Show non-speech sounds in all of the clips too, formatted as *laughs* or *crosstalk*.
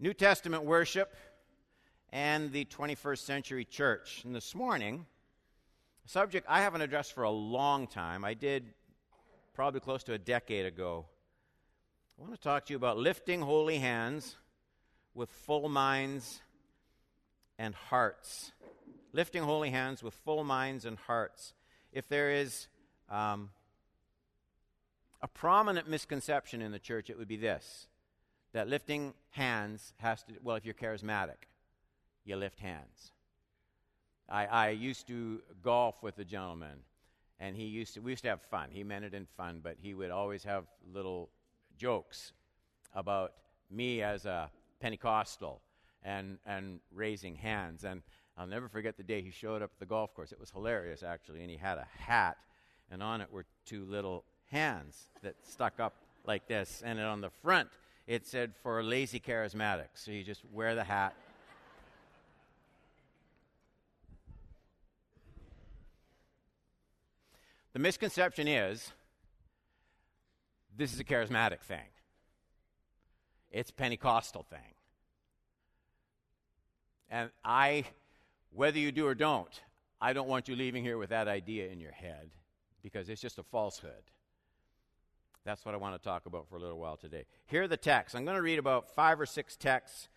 New Testament worship and the 21st century church. And this morning, a subject I haven't addressed for a long time. I did probably close to a decade ago. I want to talk to you about lifting holy hands with full minds and hearts. Lifting holy hands with full minds and hearts. If there is um, a prominent misconception in the church, it would be this that lifting hands has to, well, if you're charismatic, you lift hands. I, I used to golf with a gentleman, and he used to, we used to have fun. He meant it in fun, but he would always have little jokes about me as a Pentecostal and, and raising hands. And I'll never forget the day he showed up at the golf course. It was hilarious, actually, and he had a hat, and on it were two little hands that stuck up like this, and on the front it said for lazy charismatics. So you just wear the hat. The misconception is this is a charismatic thing. It's a Pentecostal thing. And I, whether you do or don't, I don't want you leaving here with that idea in your head because it's just a falsehood. That's what I want to talk about for a little while today. Here are the texts. I'm going to read about five or six texts.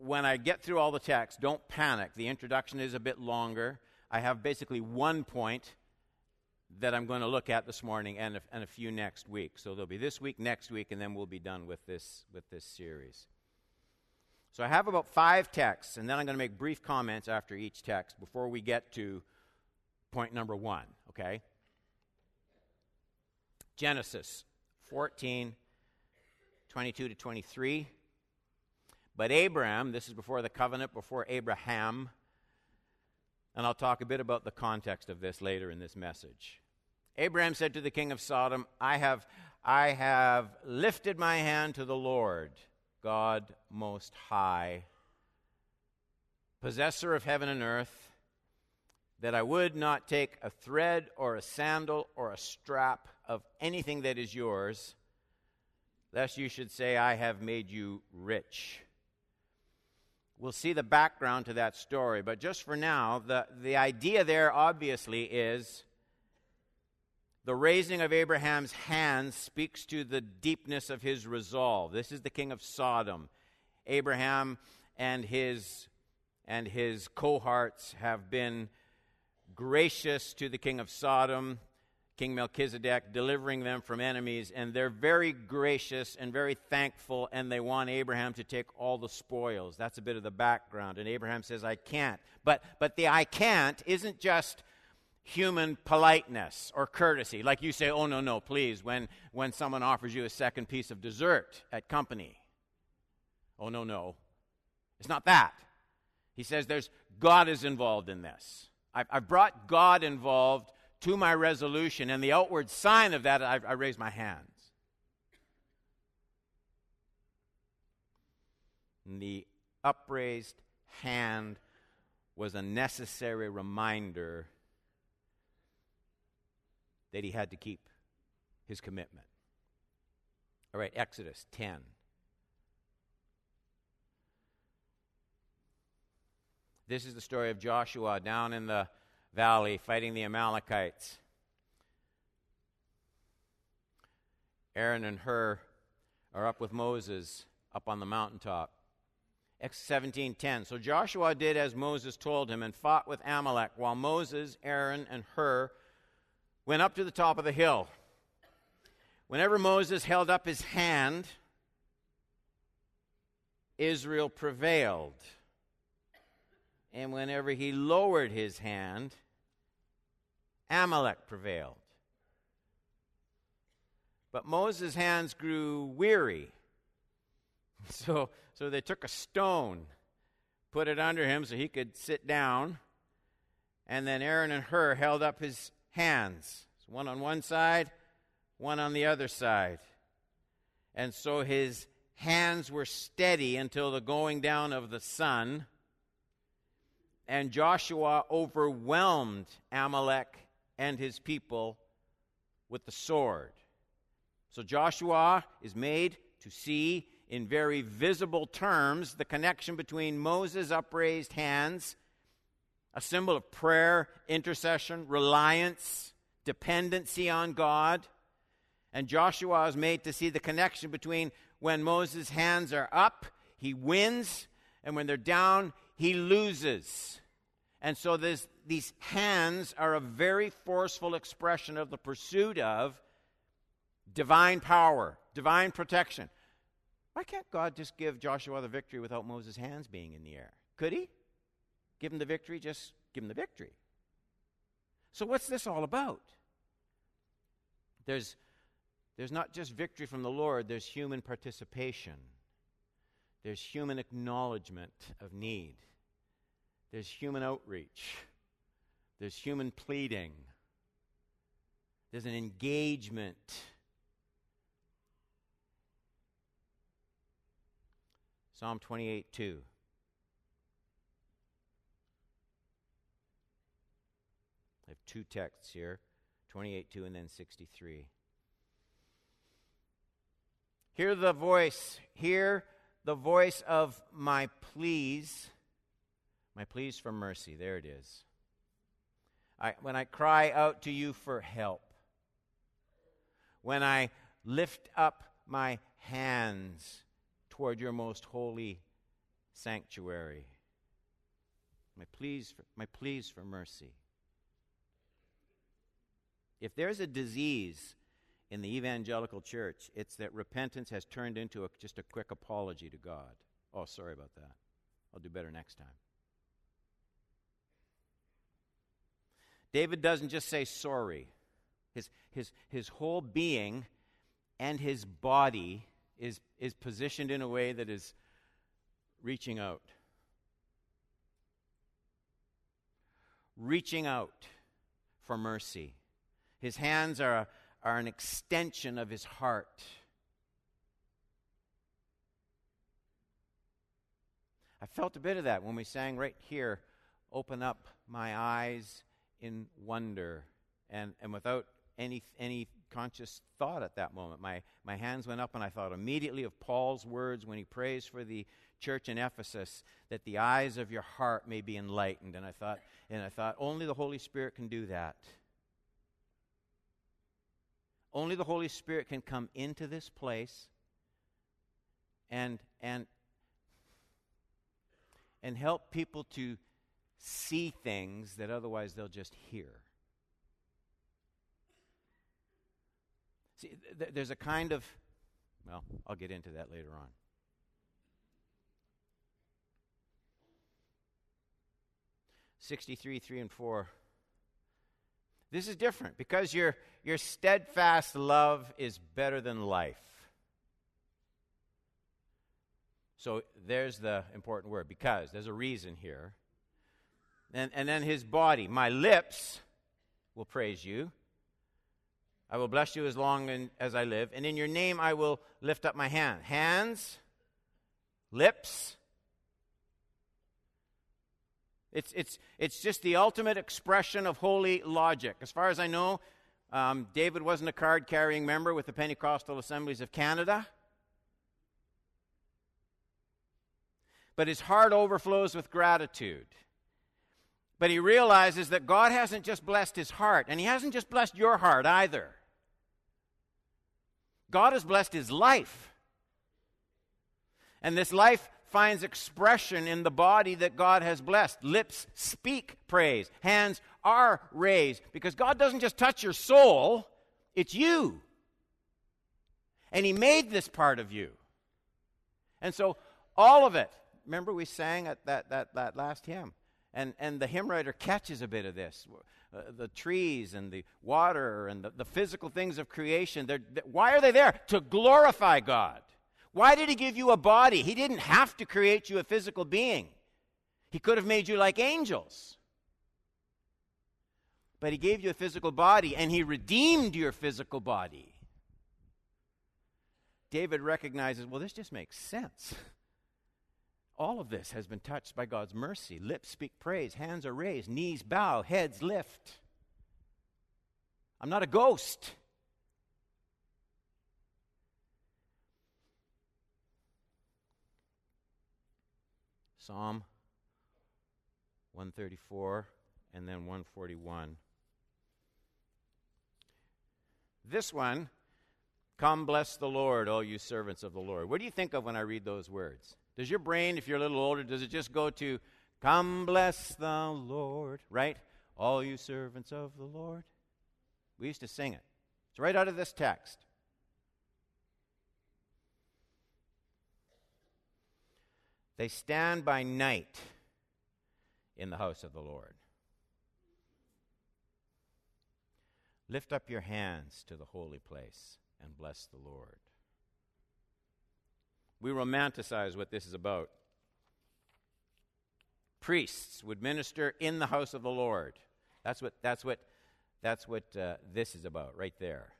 When I get through all the texts, don't panic. The introduction is a bit longer. I have basically one point that I'm going to look at this morning and a, and a few next week. So there'll be this week, next week, and then we'll be done with this, with this series. So I have about five texts, and then I'm going to make brief comments after each text before we get to point number one, okay? Genesis 14, 22 to 23. But Abraham, this is before the covenant, before Abraham, and I'll talk a bit about the context of this later in this message. Abraham said to the king of Sodom, I have, I have lifted my hand to the Lord, God Most High, possessor of heaven and earth, that I would not take a thread or a sandal or a strap of anything that is yours, lest you should say, I have made you rich. We'll see the background to that story, but just for now, the, the idea there obviously is the raising of Abraham's hands speaks to the deepness of his resolve. This is the king of Sodom. Abraham and his and his cohorts have been gracious to the king of Sodom King Melchizedek, delivering them from enemies, and they're very gracious and very thankful, and they want Abraham to take all the spoils. That's a bit of the background. And Abraham says, I can't. But, but the I can't isn't just human politeness or courtesy. Like you say, oh, no, no, please, when, when someone offers you a second piece of dessert at company. Oh, no, no. It's not that. He says there's God is involved in this. I've, I've brought God involved to my resolution, and the outward sign of that, I, I raise my hands. And the upraised hand was a necessary reminder that he had to keep his commitment. All right, Exodus 10. This is the story of Joshua down in the valley fighting the Amalekites. Aaron and Hur are up with Moses up on the mountaintop. X 17:10. So Joshua did as Moses told him and fought with Amalek, while Moses, Aaron, and Hur went up to the top of the hill. Whenever Moses held up his hand, Israel prevailed. And whenever he lowered his hand, Amalek prevailed. But Moses' hands grew weary. *laughs* So, so they took a stone, put it under him so he could sit down, and then Aaron and Hur held up his hands, one on one side, one on the other side. And so his hands were steady until the going down of the sun. And Joshua overwhelmed Amalek and his people with the sword. So Joshua is made to see in very visible terms the connection between Moses' upraised hands, a symbol of prayer, intercession, reliance, dependency on God. And Joshua is made to see the connection between when Moses' hands are up, he wins, and when they're down, he loses. And so these hands are a very forceful expression of the pursuit of divine power, divine protection. Why can't God just give Joshua the victory without Moses' hands being in the air? Could he? Give him the victory, just give him the victory. So, what's this all about? There's, there's not just victory from the Lord, there's human participation, there's human acknowledgement of need, there's human outreach, there's human pleading, there's an engagement Psalm 28 2. I have two texts here 28 2 and then 63. Hear the voice, hear the voice of my pleas, my pleas for mercy. There it is. I, when I cry out to you for help, when I lift up my hands toward your most holy sanctuary. My pleas for, my pleas for mercy. If there's a disease in the evangelical church, it's that repentance has turned into a, just a quick apology to God. Oh, sorry about that. I'll do better next time. David doesn't just say sorry. His, his, his whole being and his body is, is positioned in a way that is reaching out. Reaching out for mercy. His hands are, are an extension of his heart. I felt a bit of that when we sang right here, Open Up My Eyes in Wonder. And, and without any, any conscious thought at that moment. My, my hands went up, and I thought immediately of Paul's words when he prays for the church in Ephesus that the eyes of your heart may be enlightened. And I thought, and I thought, only the Holy Spirit can do that. Only the Holy Spirit can come into this place and and and help people to see things that otherwise they'll just hear. See, th- there's a kind of, well, I'll get into that later on. Sixty-three, three and four. This is different because your your steadfast love is better than life. So there's the important word because there's a reason here. And, and then his body, my lips will praise you. I will bless you as long as I live, and in your name I will lift up my hand. Hands, lips. It's, it's, it's just the ultimate expression of holy logic. As far as I know, um, David wasn't a card carrying member with the Pentecostal Assemblies of Canada. But his heart overflows with gratitude. But he realizes that God hasn't just blessed his heart, and he hasn't just blessed your heart either. God has blessed his life. And this life finds expression in the body that God has blessed. Lips speak praise, hands are raised, because God doesn't just touch your soul, it's you. And he made this part of you. And so all of it, remember we sang at that, that, that last hymn, and, and the hymn writer catches a bit of this. Uh, the trees and the water and the, the physical things of creation. They're, they're, why are they there? To glorify God. Why did He give you a body? He didn't have to create you a physical being, He could have made you like angels. But He gave you a physical body and He redeemed your physical body. David recognizes, well, this just makes sense. *laughs* All of this has been touched by God's mercy. Lips speak praise, hands are raised, knees bow, heads lift. I'm not a ghost. Psalm 134 and then 141. This one, come bless the Lord, all you servants of the Lord. What do you think of when I read those words? Does your brain, if you're a little older, does it just go to, come bless the Lord, right? All you servants of the Lord? We used to sing it. It's right out of this text. They stand by night in the house of the Lord. Lift up your hands to the holy place and bless the Lord. We romanticize what this is about. Priests would minister in the house of the Lord. That's what, that's what, that's what uh, this is about, right there.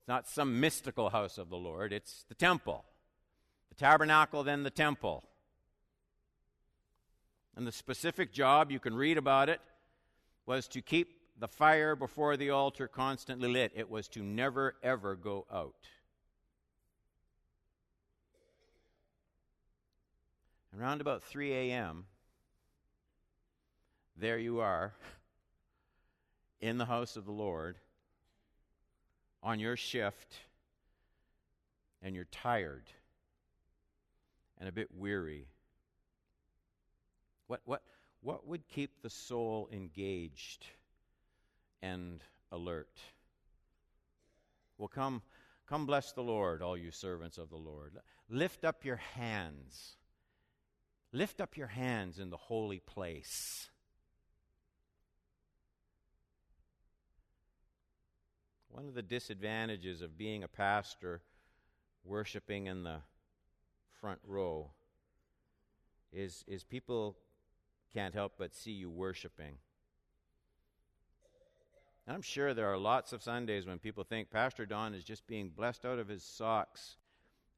It's not some mystical house of the Lord, it's the temple. The tabernacle, then the temple. And the specific job, you can read about it, was to keep the fire before the altar constantly lit. It was to never, ever go out. Around about 3 a.m., there you are in the house of the Lord on your shift, and you're tired and a bit weary. What, what, what would keep the soul engaged and alert? Well, come, come bless the Lord, all you servants of the Lord. Lift up your hands. Lift up your hands in the holy place. One of the disadvantages of being a pastor, worshiping in the front row, is, is people can't help but see you worshiping. I'm sure there are lots of Sundays when people think Pastor Don is just being blessed out of his socks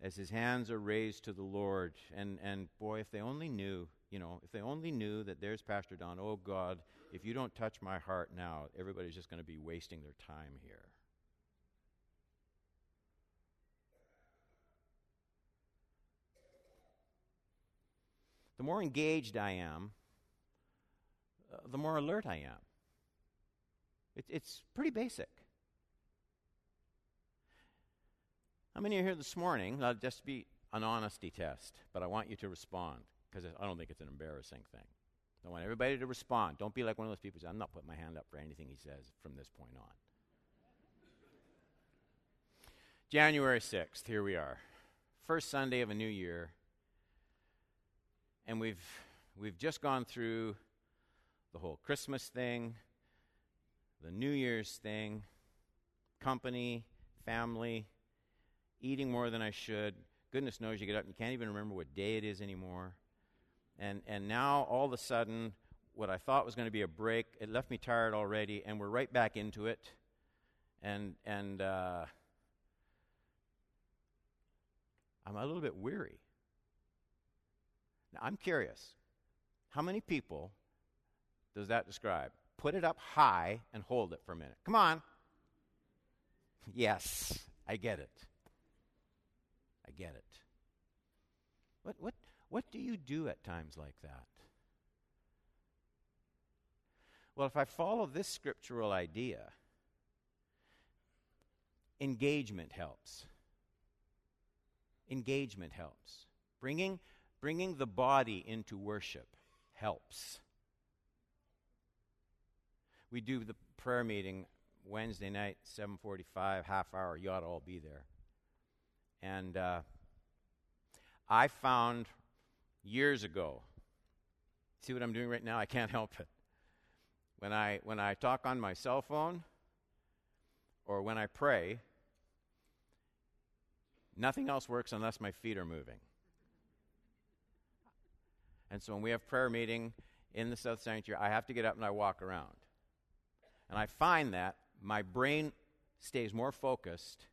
as his hands are raised to the Lord. And, and boy, if they only knew, you know, if they only knew that there's Pastor Don, oh God, if you don't touch my heart now, everybody's just going to be wasting their time here. The more engaged I am, uh, the more alert I am. It, it's pretty basic. How many are here this morning? Now, just be an honesty test, but I want you to respond because I don't think it's an embarrassing thing. I want everybody to respond. Don't be like one of those people who I'm not putting my hand up for anything he says from this point on. January 6th, here we are. First Sunday of a new year. And we've, we've just gone through the whole Christmas thing, the New Year's thing, company, family, eating more than I should. Goodness knows you get up and you can't even remember what day it is anymore. And, and now, all of a sudden, what I thought was going to be a break, it left me tired already, and we're right back into it. And, and uh, I'm a little bit weary. Now, I'm curious. How many people does that describe? Put it up high and hold it for a minute. Come on. Yes, I get it. Get it. What, what, what do you do at times like that? Well, if I follow this scriptural idea, engagement helps. Engagement helps. Bringing, bringing the body into worship helps. We do the prayer meeting Wednesday night, 7:45, half hour. You ought to all be there. And uh, I found years ago. See what I'm doing right now? I can't help it. When I when I talk on my cell phone or when I pray, nothing else works unless my feet are moving. And so when we have prayer meeting in the South Sanctuary, I have to get up and I walk around. And I find that my brain stays more focused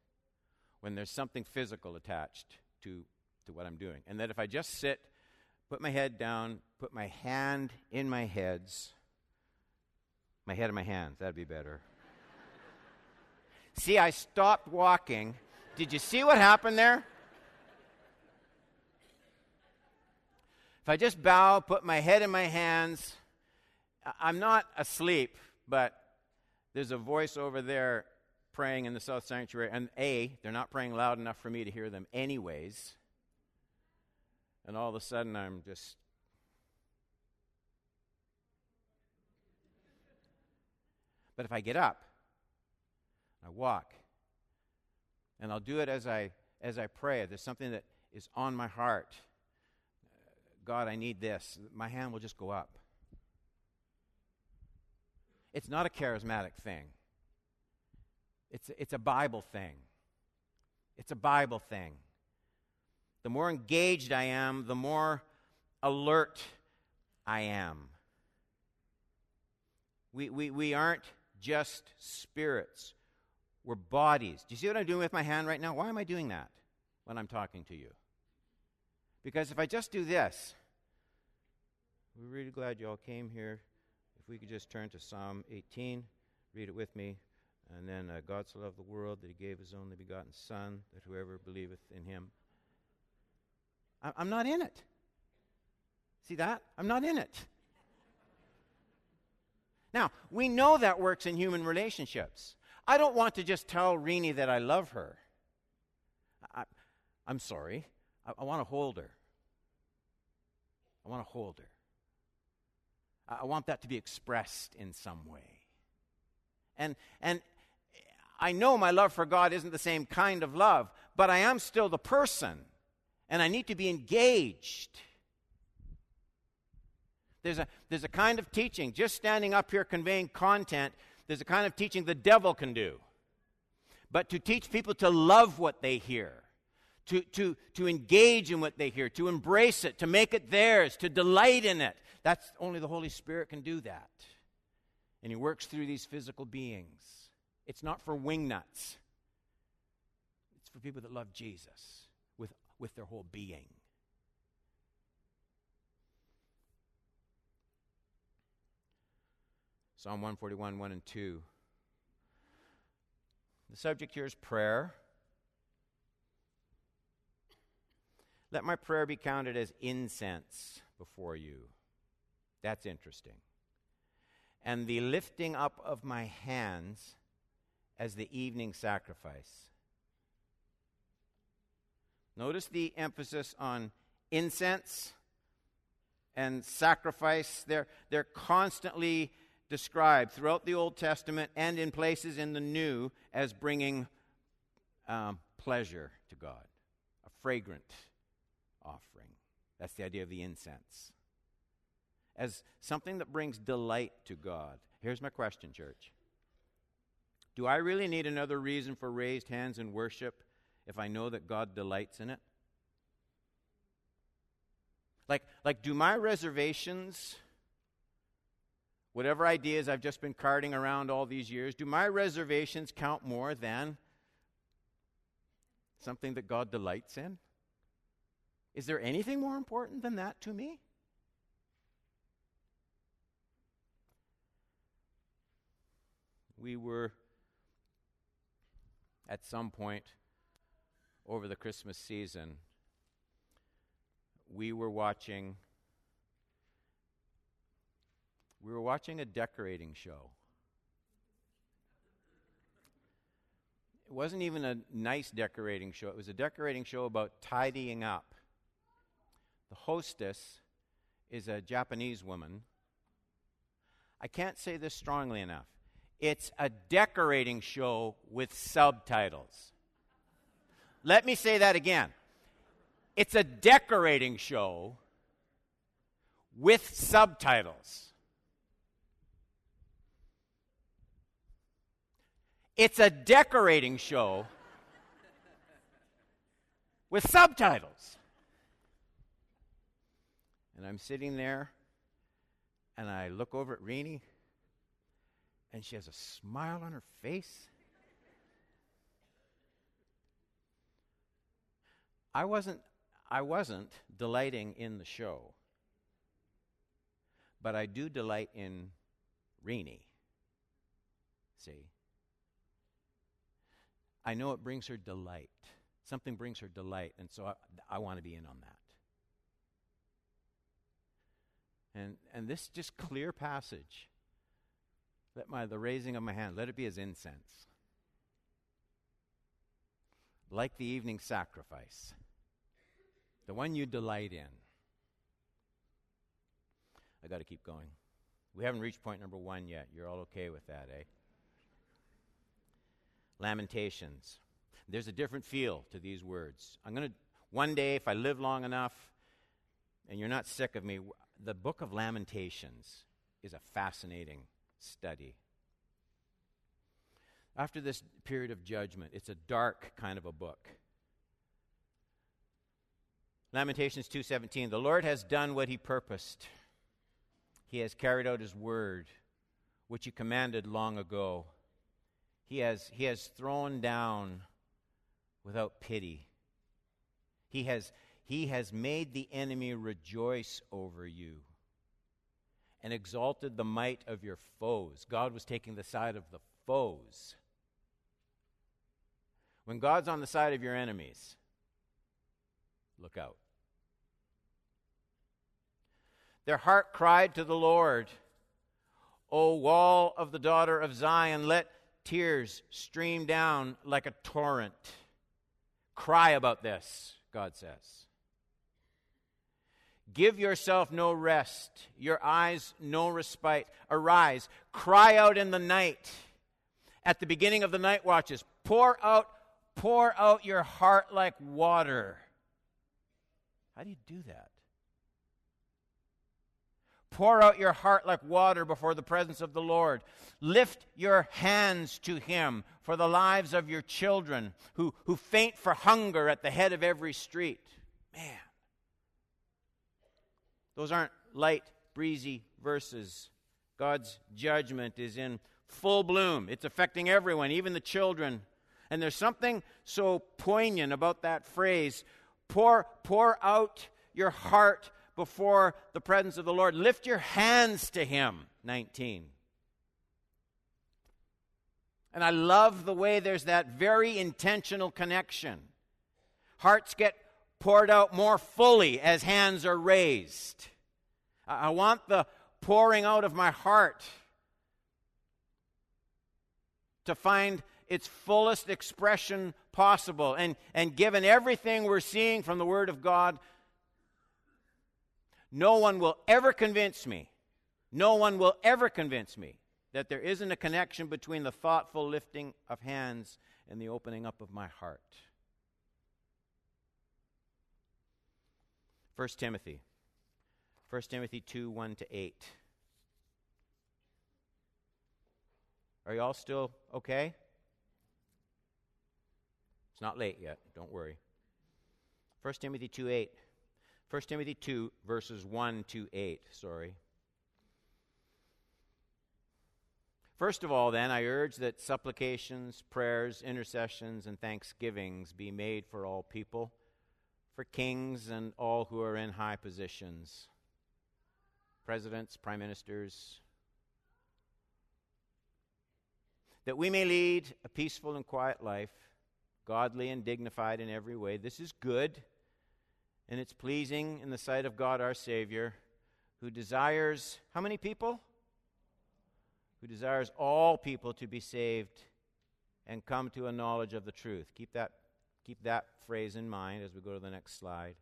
when there's something physical attached to, to what I'm doing. And that if I just sit, put my head down, put my hand in my heads, my head in my hands, that'd be better. see, I stopped walking. Did you see what happened there? if I just bow, put my head in my hands, I'm not asleep, but there's a voice over there praying in the South Sanctuary, and A, they're not praying loud enough for me to hear them, anyways. And all of a sudden, I'm just. But if I get up, I walk, and I'll do it as I as I pray. There's something that is on my heart. God, I need this. My hand will just go up. It's not a charismatic thing. It's, it's a Bible thing. It's a Bible thing. The more engaged I am, the more alert I am. We, we, we aren't just spirits, we're bodies. Do you see what I'm doing with my hand right now? Why am I doing that when I'm talking to you? Because if I just do this, we're really glad you all came here. If we could just turn to Psalm 18, read it with me. And then uh, God so loved the world that he gave his only begotten Son, that whoever believeth in him. I- I'm not in it. See that? I'm not in it. Now, we know that works in human relationships. I don't want to just tell Renee that I love her. I, am sorry. I, I want to hold her. I want to hold her. I, I want that to be expressed in some way. And, and I know my love for God isn't the same kind of love, but I am still the person, and I need to be engaged. There's a, there's a kind of teaching, just standing up here conveying content, there's a kind of teaching the devil can do. But to teach people to love what they hear, to, to, to engage in what they hear, to embrace it, to make it theirs, to delight in it, that's only the Holy Spirit can do that. And He works through these physical beings. It's not for wingnuts, it's for people that love Jesus with, with their whole being. Psalm 141, 1 and 2. The subject here is prayer. Let my prayer be counted as incense before you. That's interesting. And the lifting up of my hands as the evening sacrifice. Notice the emphasis on incense and sacrifice. They're, they're constantly described throughout the Old Testament and in places in the New as bringing um, pleasure to God, a fragrant offering. That's the idea of the incense. As something that brings delight to God. Here's my question, church do I really need another reason for raised hands in worship if I know that God delights in it? Like, like do my reservations, whatever ideas I've just been carting around all these years, do my reservations count more than something that God delights in? Is there anything more important than that to me? We were at some point over the Christmas season, we were watching we were watching a decorating show. It wasn't even a nice decorating show. It was a decorating show about tidying up. The hostess is a Japanese woman. I can't say this strongly enough. It's a decorating show with subtitles. Let me say that again. It's a decorating show with subtitles. It's a decorating show with subtitles. And I'm sitting there and I look over at Renee and she has a smile on her face. I wasn't I wasn't delighting in the show. But I do delight in Renee. See? I know it brings her delight. Something brings her delight, and so I, I want to be in on that. And, and this just clear passage. Let my the raising of my hand, let it be as incense. Like the evening sacrifice. The one you delight in. I got to keep going. We haven't reached point number one yet. You're all okay with that, eh? Lamentations. There's a different feel to these words. I'm going to, one day, if I live long enough, and you're not sick of me, the book of Lamentations is a fascinating study. After this period of judgment, it's a dark kind of a book. Lamentations 2:17 The Lord has done what he purposed. He has carried out his word which he commanded long ago. He has he has thrown down without pity. He has he has made the enemy rejoice over you and exalted the might of your foes. God was taking the side of the foes. When God's on the side of your enemies, look out. Their heart cried to the Lord, O wall of the daughter of Zion, let tears stream down like a torrent. Cry about this, God says. Give yourself no rest, your eyes no respite. Arise, cry out in the night. At the beginning of the night watches, pour out, pour out your heart like water. How do you do that? Pour out your heart like water before the presence of the Lord. Lift your hands to Him for the lives of your children who, who faint for hunger at the head of every street. Man. Those aren't light, breezy verses. God's judgment is in full bloom. It's affecting everyone, even the children. And there's something so poignant about that phrase pour, pour out your heart before the presence of the Lord. Lift your hands to Him. 19. And I love the way there's that very intentional connection. Hearts get poured out more fully as hands are raised. I want the pouring out of my heart to find its fullest expression possible. And, and given everything we're seeing from the Word of God, no one will ever convince me, no one will ever convince me that there isn't a connection between the thoughtful lifting of hands and the opening up of my heart. 1 Timothy. 1 Timothy 2 1 to 8. Are you all still okay? It's not late yet. Don't worry. 1 Timothy 2 8. 1 Timothy 2, verses 1 to 8. Sorry. First of all, then, I urge that supplications, prayers, intercessions, and thanksgivings be made for all people for kings and all who are in high positions, presidents, prime ministers, that we may lead a peaceful and quiet life, godly and dignified in every way. This is good, and it's pleasing in the sight of God our Savior, who desires how many people? Who desires all people to be saved and come to a knowledge of the truth. Keep that Keep that phrase in mind as we go to the next slide.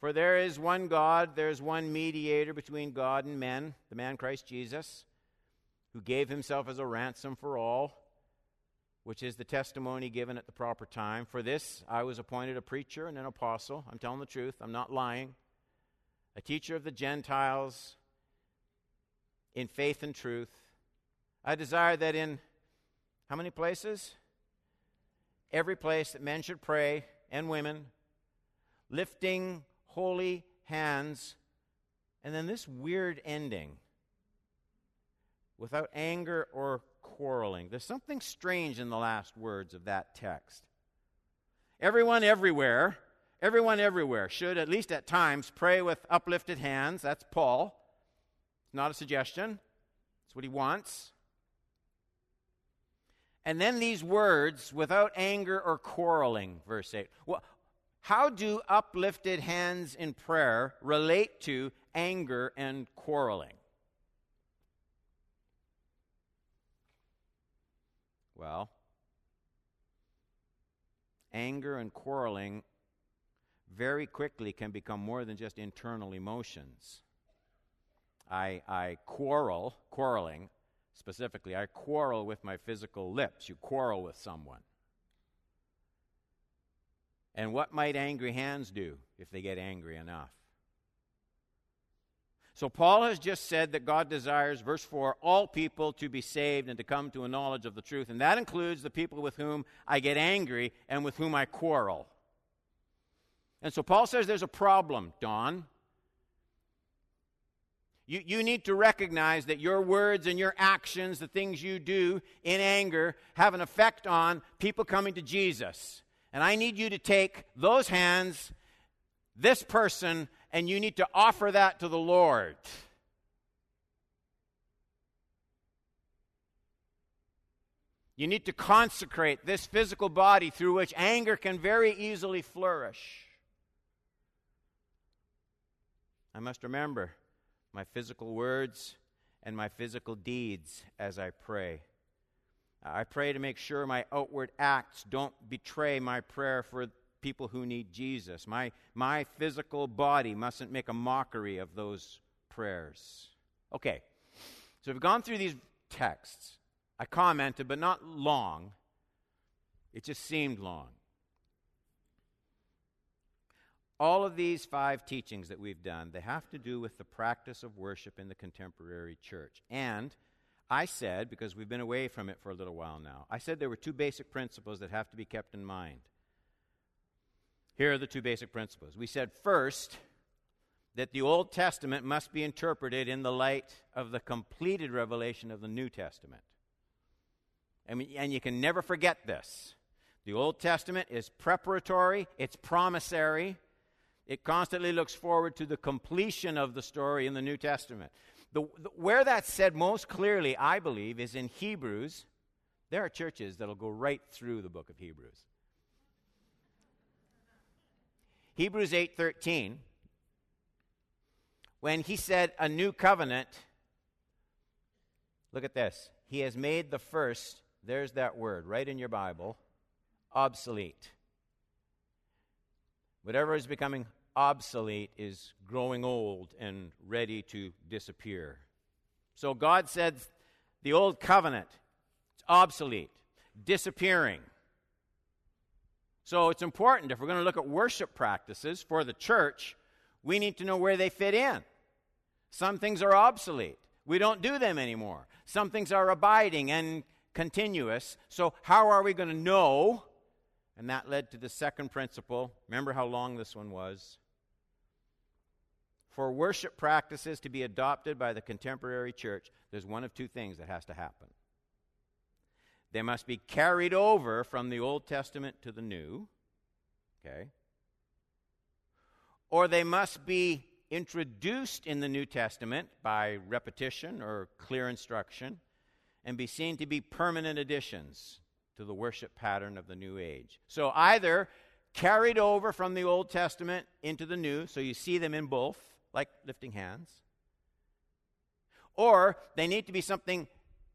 For there is one God, there is one mediator between God and men, the man Christ Jesus, who gave himself as a ransom for all, which is the testimony given at the proper time. For this I was appointed a preacher and an apostle. I'm telling the truth, I'm not lying. A teacher of the Gentiles in faith and truth. I desire that in how many places? Every place that men should pray and women, lifting holy hands, and then this weird ending without anger or quarreling. There's something strange in the last words of that text. Everyone everywhere, everyone everywhere should, at least at times, pray with uplifted hands. That's Paul. It's not a suggestion, it's what he wants. And then these words, without anger or quarreling, verse 8. Well, How do uplifted hands in prayer relate to anger and quarreling? Well, anger and quarreling very quickly can become more than just internal emotions. I, I quarrel, quarreling specifically, I quarrel with my physical lips. You quarrel with someone. And what might angry hands do if they get angry enough? So, Paul has just said that God desires, verse 4, all people to be saved and to come to a knowledge of the truth. And that includes the people with whom I get angry and with whom I quarrel. And so, Paul says there's a problem, Don. You, you need to recognize that your words and your actions, the things you do in anger, have an effect on people coming to Jesus. And I need you to take those hands, this person, and you need to offer that to the Lord. You need to consecrate this physical body through which anger can very easily flourish. I must remember my physical words and my physical deeds as I pray. I pray to make sure my outward acts don't betray my prayer for people who need Jesus. My, my physical body mustn't make a mockery of those prayers. Okay, so we've gone through these texts. I commented, but not long. It just seemed long. All of these five teachings that we've done, they have to do with the practice of worship in the contemporary church. And I said, because we've been away from it for a little while now, I said there were two basic principles that have to be kept in mind. Here are the two basic principles. We said first that the Old Testament must be interpreted in the light of the completed revelation of the New Testament. And, and you can never forget this. The Old Testament is preparatory, it's promissory, it constantly looks forward to the completion of the story in the New Testament. The, the, where that's said most clearly, I believe, is in Hebrews. There are churches that'll go right through the book of Hebrews. Hebrews 8:13 when he said a new covenant Look at this. He has made the first, there's that word right in your Bible, obsolete. Whatever is becoming obsolete is growing old and ready to disappear. So God said the old covenant, it's obsolete, disappearing. So it's important if we're going to look at worship practices for the church, we need to know where they fit in. Some things are obsolete. We don't do them anymore. Some things are abiding and continuous. So, how are we going to know? And that led to the second principle. Remember how long this one was? For worship practices to be adopted by the contemporary church, there's one of two things that has to happen. They must be carried over from the Old Testament to the New, okay? Or they must be introduced in the New Testament by repetition or clear instruction and be seen to be permanent additions to the worship pattern of the New Age. So either carried over from the Old Testament into the New, so you see them in both, like lifting hands, or they need to be something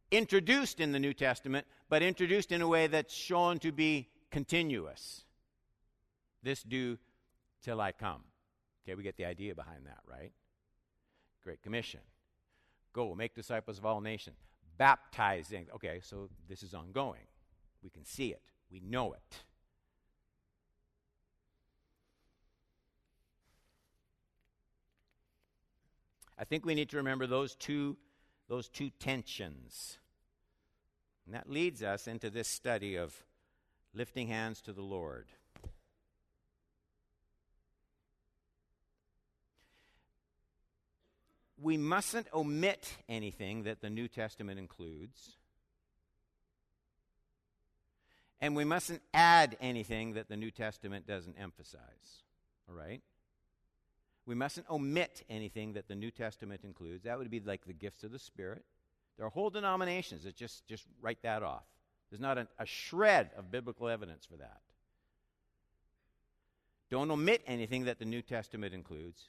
introduced in the New Testament, but introduced in a way that's shown to be continuous. This do till I come. Okay, we get the idea behind that, right? Great Commission. Go, make disciples of all nations. Baptizing. Okay, so this is ongoing. We can see it, we know it. I think we need to remember those two, those two tensions. And that leads us into this study of lifting hands to the Lord. we mustn't omit anything that the New Testament includes. And we mustn't add anything that the New Testament doesn't emphasize. All right? We mustn't omit anything that the New Testament includes. That would be like the gifts of the Spirit. There are whole denominations that just, just write that off. There's not a, a shred of biblical evidence for that. Don't omit anything that the New Testament includes.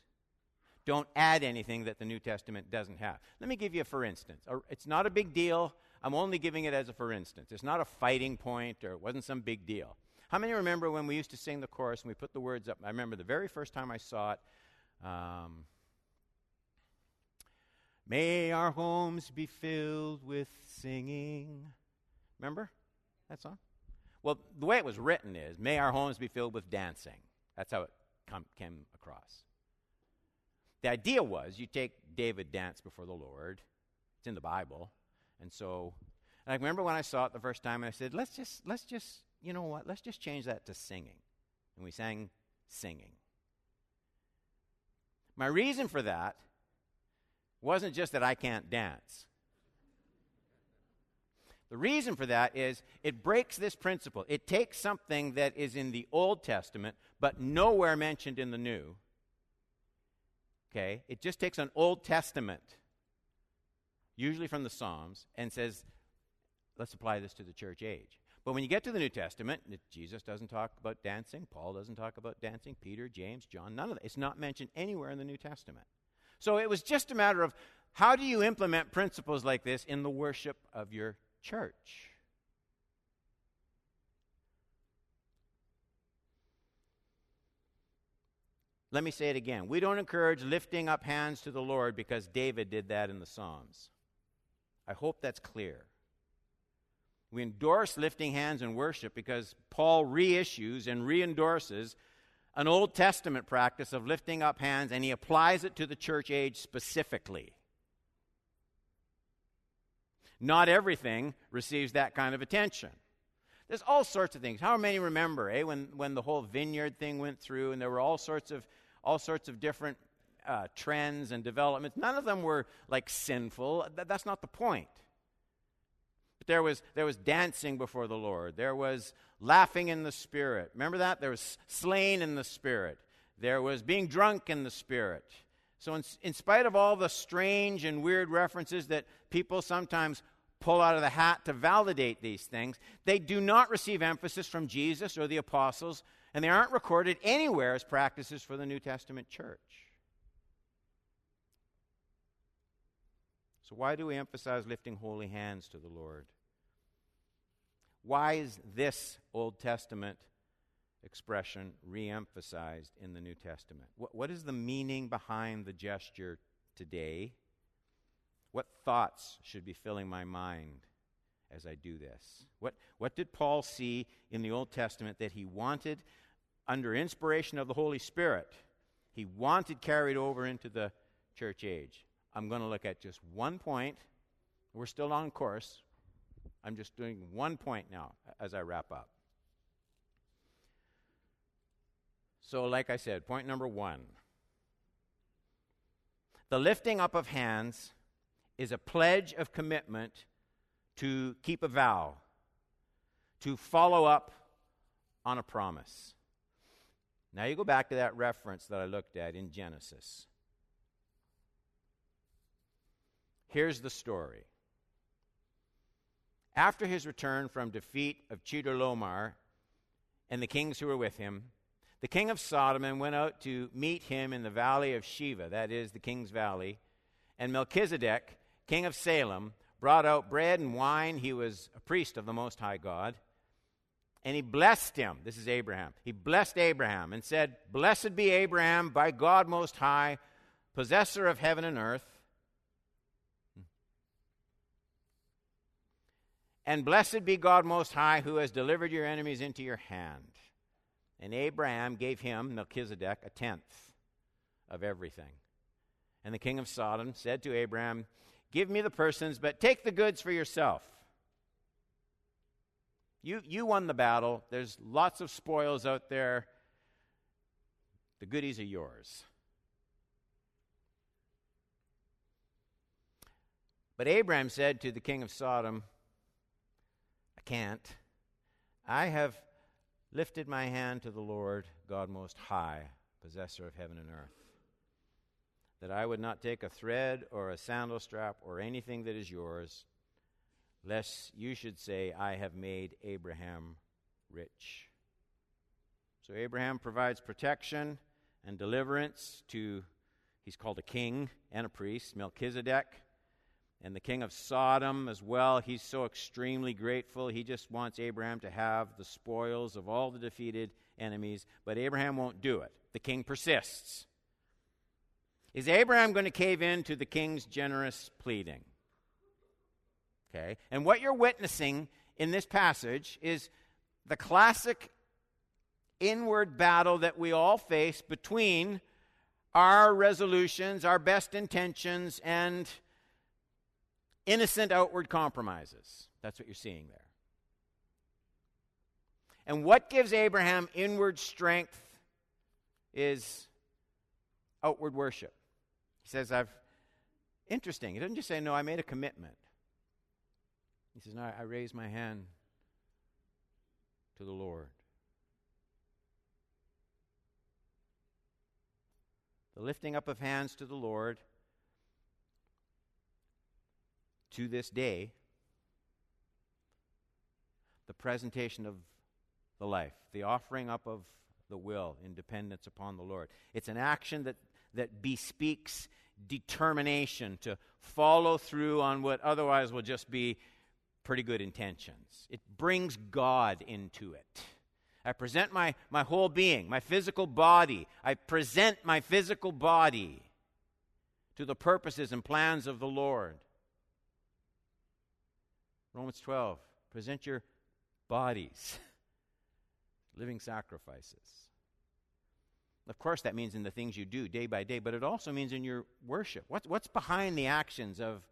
Don't add anything that the New Testament doesn't have. Let me give you a for instance. It's not a big deal. I'm only giving it as a for instance. It's not a fighting point or it wasn't some big deal. How many remember when we used to sing the chorus and we put the words up? I remember the very first time I saw it. Um, May our homes be filled with singing. Remember that song? Well, the way it was written is, May our homes be filled with dancing. That's how it com- came across. The idea was you take David dance before the Lord. It's in the Bible. And so and I remember when I saw it the first time and I said, let's just let's just you know what, let's just change that to singing. And we sang singing. My reason for that wasn't just that I can't dance. The reason for that is it breaks this principle. It takes something that is in the Old Testament, but nowhere mentioned in the New. Okay? It just takes an Old Testament, usually from the Psalms, and says, let's apply this to the church age. But when you get to the New Testament, Jesus doesn't talk about dancing, Paul doesn't talk about dancing, Peter, James, John, none of that. It's not mentioned anywhere in the New Testament. So it was just a matter of how do you implement principles like this in the worship of your church. Let me say it again. We don't encourage lifting up hands to the Lord because David did that in the Psalms. I hope that's clear. We endorse lifting hands in worship because Paul reissues and re endorses an Old Testament practice of lifting up hands and he applies it to the church age specifically. Not everything receives that kind of attention. There's all sorts of things. How many remember, eh, when, when the whole vineyard thing went through and there were all sorts of, all sorts of different uh, trends and developments? None of them were like sinful. Th- that's not the point. But there was, there was dancing before the Lord. There was laughing in the Spirit. Remember that? There was slain in the Spirit. There was being drunk in the Spirit. So, in, in spite of all the strange and weird references that people sometimes pull out of the hat to validate these things. They do not receive emphasis from Jesus or the apostles, and they aren't recorded anywhere as practices for the New Testament church. So, why do we emphasize lifting holy hands to the Lord? Why is this Old Testament expression re emphasized in the New Testament? What, what is the meaning behind the gesture today? What thoughts should be filling my mind as I do this? What, what did Paul see in the Old Testament that he wanted under inspiration of the Holy Spirit? He wanted carried over into the church age. I'm going to look at just one point. We're still on course. I'm just doing one point now as I wrap up. So, like I said, point number one the lifting up of hands is a pledge of commitment to keep a vow, to follow up on a promise. Now you go back to that reference that I looked at in Genesis. Here's the story. After his return from defeat of Chedorlaomer and the kings who were with him, the king of Sodom went out to meet him in the valley of Shaveh, that is the king's valley, and Melchizedek, king of Salem, brought out bread and wine. He was a priest of the Most High God. And he blessed him. This is Abraham. He blessed Abraham and said, Blessed be Abraham by God Most High, possessor of heaven and earth. And blessed be God Most High, who has delivered your enemies into your hand. And Abraham gave him, Melchizedek, a tenth of everything. And the king of Sodom said to Abraham, Give me the persons, but take the goods for yourself. You, you won the battle. There's lots of spoils out there. The goodies are yours. But Abraham said to the king of Sodom, can't. I have lifted my hand to the Lord, God Most High, possessor of heaven and earth that I would not take a thread or a sandal strap or anything that is yours, lest you should say, I have made Abraham rich. So Abraham provides protection and deliverance to, he's called a king and a priest, Melchizedek. And the king of Sodom as well. He's so extremely grateful. He just wants Abraham to have the spoils of all the defeated enemies. But Abraham won't do it. The king persists. Is Abraham going to cave in to the king's generous pleading? Okay. And what you're witnessing in this passage is the classic inward battle that we all face between our resolutions, our best intentions, and innocent outward compromises. That's what you're seeing there. And what gives Abraham inward strength is outward worship. He says, I've, interesting. He doesn't just say, No, I made a commitment. He says, No, I raised my hand to the Lord. The lifting up of hands to the Lord to this day, the presentation of the life, the offering up of the will in dependence upon the Lord. It's an action that, that bespeaks determination to follow through on what otherwise will just be pretty good intentions. It brings God into it. I present my, my whole being, my physical body. I present my physical body to the purposes and plans of the Lord. Romans 12, present your bodies, *laughs* living sacrifices. Of course, that means in the things you do day by day, but it also means in your worship. What's, what's behind the actions of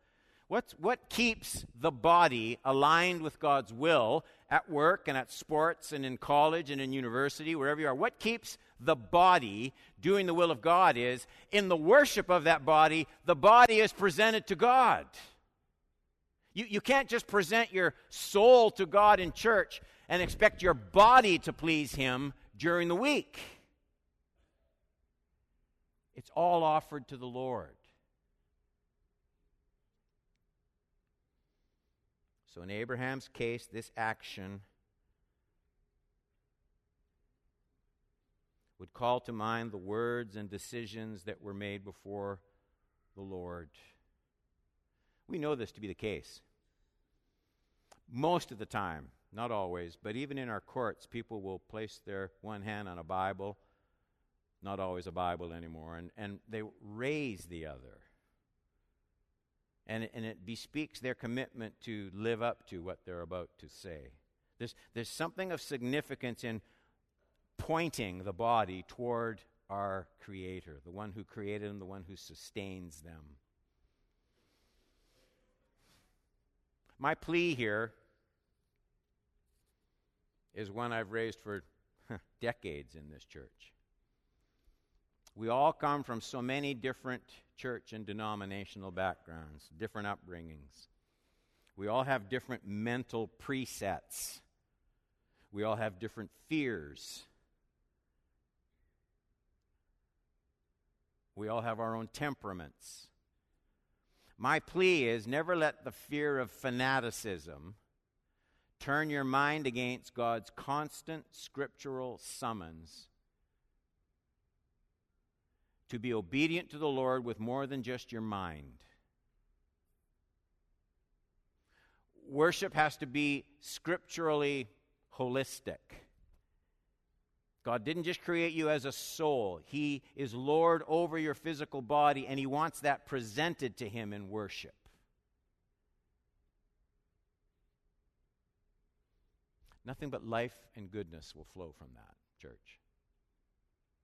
What's, what keeps the body aligned with God's will at work and at sports and in college and in university, wherever you are? What keeps the body doing the will of God is in the worship of that body, the body is presented to God. You, you can't just present your soul to God in church and expect your body to please Him during the week. It's all offered to the Lord. So, in Abraham's case, this action would call to mind the words and decisions that were made before the Lord. We know this to be the case. Most of the time, not always, but even in our courts, people will place their one hand on a Bible, not always a Bible anymore, and, and they raise the other and, and it bespeaks their commitment to live up to what they're about to say. There's, there's something of significance in pointing the body toward our Creator, the one who created them, the one who sustains them. My plea here is one I've raised for decades in this church. We all come from so many different church and denominational backgrounds, different upbringings. We all have different mental presets. We all have different fears. We all have our own temperaments. My plea is never let the fear of fanaticism turn your mind against God's constant scriptural summons to be obedient to the Lord with more than just your mind. Worship has to be scripturally holistic. God didn't just create you as a soul, He is Lord over your physical body, and He wants that presented to Him in worship. Nothing but life and goodness will flow from that, church.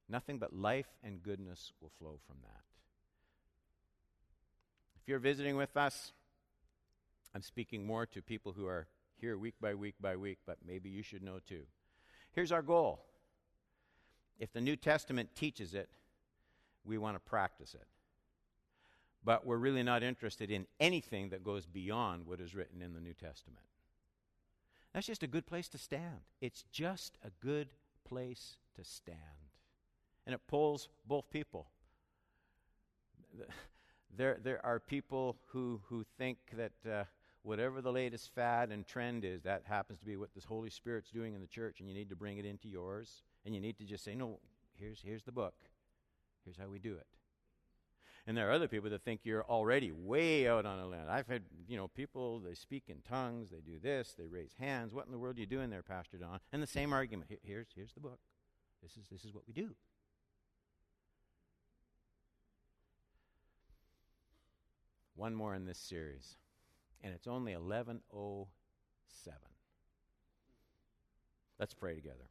Nothing but life and goodness will flow from that. If you're visiting with us, I'm speaking more to people who are here week by week by week, but maybe you should know too. Here's our goal if the New Testament teaches it, we want to practice it. But we're really not interested in anything that goes beyond what is written in the New Testament. That's just a good place to stand. It's just a good place to stand and it pulls both people. There, there are people who, who think that uh, whatever the latest fad and trend is, that happens to be what the Holy Spirit's doing in the church, and you need to bring it into yours. And you need to just say, no, here's, here's the book. Here's how we do it. And there are other people that think you're already way out on a limb. I've had, you know, people, they speak in tongues, they do this, they raise hands. What in the world are you doing there, Pastor Don? And the same argument. Here's, here's the book. This is, this is what we do. One more in this series, and it's only 1107. Let's pray together.